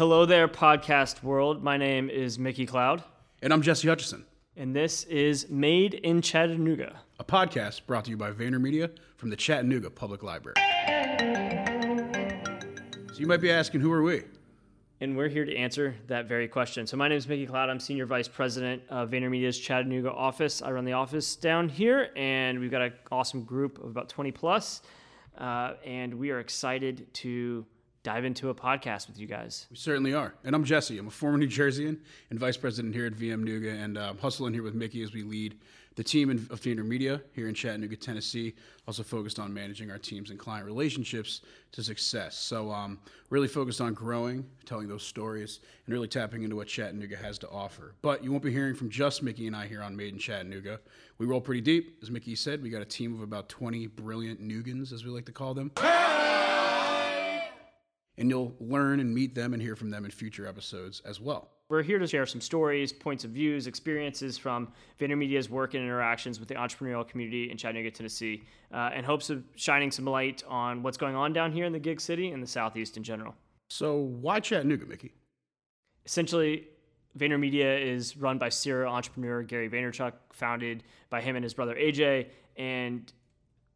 Hello there, podcast world. My name is Mickey Cloud, And I'm Jesse Hutchison, and this is Made in Chattanooga. a podcast brought to you by VaynerMedia from the Chattanooga Public Library. So you might be asking, who are we? And we're here to answer that very question. So, my name is Mickey Cloud. I'm Senior Vice President of VaynerMedia's Chattanooga office. I run the office down here, and we've got an awesome group of about 20 plus. Uh, and we are excited to dive into a podcast with you guys. We certainly are. And I'm Jesse. I'm a former New Jerseyan and Vice President here at VM Nooga, and uh, I'm hustling here with Mickey as we lead the team of Media here in Chattanooga, Tennessee. Also focused on managing our teams and client relationships to success. So um, really focused on growing, telling those stories, and really tapping into what Chattanooga has to offer. But you won't be hearing from just Mickey and I here on Made in Chattanooga. We roll pretty deep. As Mickey said, we got a team of about 20 brilliant Nugans, as we like to call them and you'll learn and meet them and hear from them in future episodes as well. We're here to share some stories, points of views, experiences from VaynerMedia's work and interactions with the entrepreneurial community in Chattanooga, Tennessee, uh, in hopes of shining some light on what's going on down here in the gig city and the Southeast in general. So, why Chattanooga, Mickey? Essentially, VaynerMedia is run by serial entrepreneur Gary Vaynerchuk, founded by him and his brother AJ, and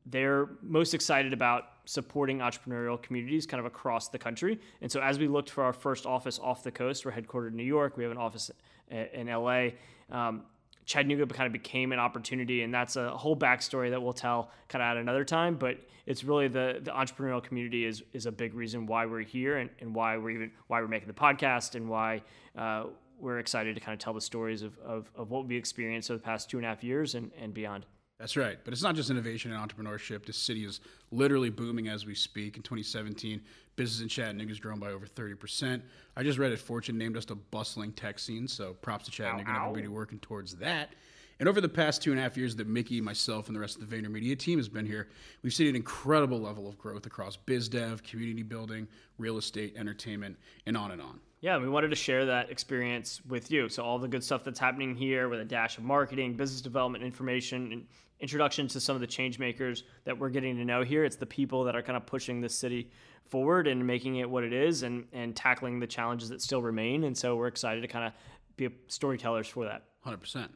they're most excited about supporting entrepreneurial communities kind of across the country. And so, as we looked for our first office off the coast, we're headquartered in New York, we have an office in LA. Um, Chattanooga kind of became an opportunity, and that's a whole backstory that we'll tell kind of at another time. But it's really the the entrepreneurial community is is a big reason why we're here and, and why we're even why we're making the podcast and why uh, we're excited to kind of tell the stories of, of, of what we experienced over the past two and a half years and, and beyond. That's right. But it's not just innovation and entrepreneurship. This city is literally booming as we speak. In 2017, business in Chattanooga has grown by over 30%. I just read it. Fortune named us a bustling tech scene. So props to Chattanooga and everybody working towards that. And over the past two and a half years that Mickey, myself, and the rest of the VaynerMedia team has been here, we've seen an incredible level of growth across biz dev, community building, real estate, entertainment, and on and on. Yeah, we wanted to share that experience with you. So all the good stuff that's happening here with a dash of marketing, business development information, and introduction to some of the change makers that we're getting to know here. It's the people that are kind of pushing this city forward and making it what it is and, and tackling the challenges that still remain. And so we're excited to kind of be storytellers for that. 100%.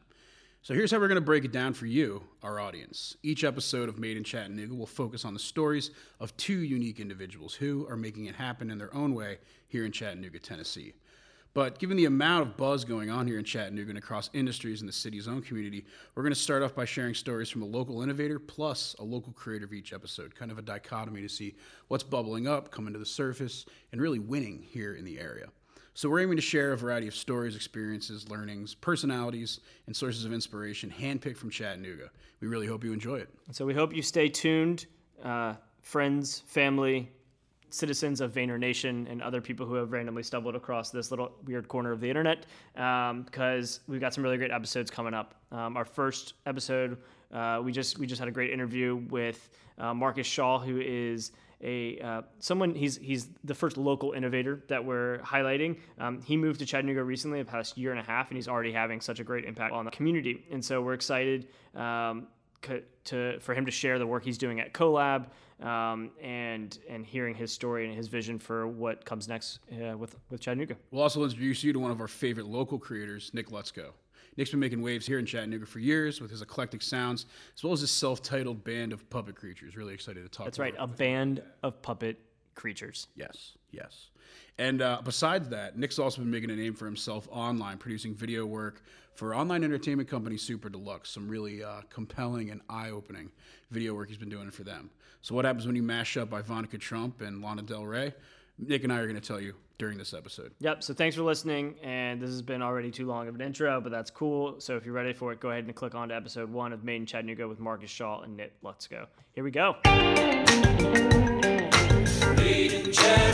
So here's how we're going to break it down for you, our audience. Each episode of Made in Chattanooga will focus on the stories of two unique individuals who are making it happen in their own way here in Chattanooga, Tennessee. But given the amount of buzz going on here in Chattanooga and across industries in the city's own community, we're going to start off by sharing stories from a local innovator plus a local creator of each episode, kind of a dichotomy to see what's bubbling up, coming to the surface, and really winning here in the area. So we're aiming to share a variety of stories, experiences, learnings, personalities, and sources of inspiration handpicked from Chattanooga. We really hope you enjoy it. And so we hope you stay tuned, uh, friends, family, citizens of Vayner Nation, and other people who have randomly stumbled across this little weird corner of the internet, um, because we've got some really great episodes coming up. Um, our first episode, uh, we just we just had a great interview with uh, Marcus Shaw, who is a uh, someone he's he's the first local innovator that we're highlighting. Um, he moved to Chattanooga recently, the past year and a half, and he's already having such a great impact on the community. And so we're excited um, to for him to share the work he's doing at CoLab um, and and hearing his story and his vision for what comes next uh, with with Chattanooga. We'll also introduce you to one of our favorite local creators, Nick Lutsko. Nick's been making waves here in Chattanooga for years with his eclectic sounds, as well as his self-titled band of puppet creatures. Really excited to talk. That's right, a band of puppet creatures. Yes, yes. And uh, besides that, Nick's also been making a name for himself online, producing video work for online entertainment company Super Deluxe. Some really uh, compelling and eye-opening video work he's been doing for them. So what happens when you mash up Ivanka Trump and Lana Del Rey? Nick and I are going to tell you during this episode. Yep. So thanks for listening. And this has been already too long of an intro, but that's cool. So if you're ready for it, go ahead and click on to episode one of Made in Chattanooga with Marcus Shaw and Nick. Let's go. Here we go. Made in Chattanooga.